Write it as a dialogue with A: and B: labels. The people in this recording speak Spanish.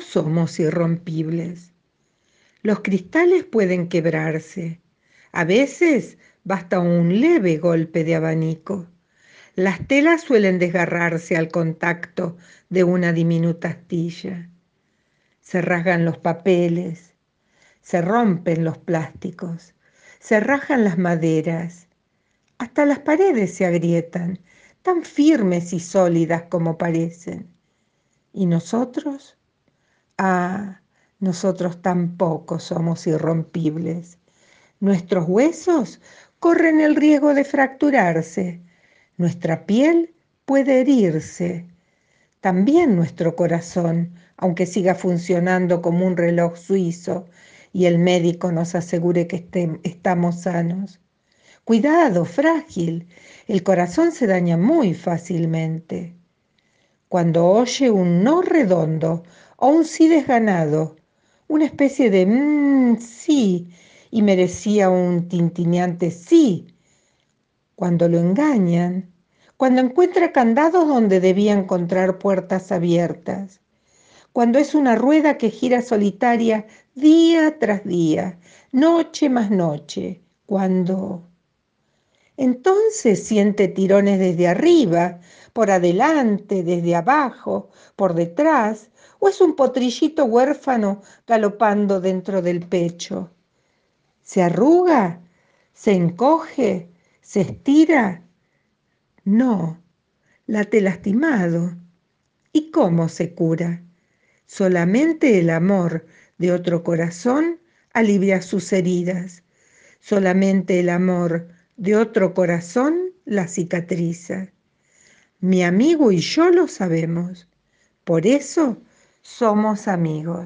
A: somos irrompibles. Los cristales pueden quebrarse. A veces basta un leve golpe de abanico. Las telas suelen desgarrarse al contacto de una diminuta astilla. Se rasgan los papeles, se rompen los plásticos, se rajan las maderas, hasta las paredes se agrietan, tan firmes y sólidas como parecen. ¿Y nosotros? Ah, nosotros tampoco somos irrompibles. Nuestros huesos corren el riesgo de fracturarse, nuestra piel puede herirse, también nuestro corazón, aunque siga funcionando como un reloj suizo, y el médico nos asegure que estamos sanos. Cuidado, frágil, el corazón se daña muy fácilmente. Cuando oye un no redondo o un sí desganado, una especie de mmm, sí, y merecía un tintineante sí. Cuando lo engañan, cuando encuentra candados donde debía encontrar puertas abiertas, cuando es una rueda que gira solitaria día tras día, noche más noche, cuando... Entonces siente tirones desde arriba, por adelante, desde abajo, por detrás, o es un potrillito huérfano galopando dentro del pecho. Se arruga, se encoge, se estira. No, late lastimado. ¿Y cómo se cura? Solamente el amor de otro corazón alivia sus heridas. Solamente el amor de otro corazón la cicatriza. Mi amigo y yo lo sabemos. Por eso somos amigos.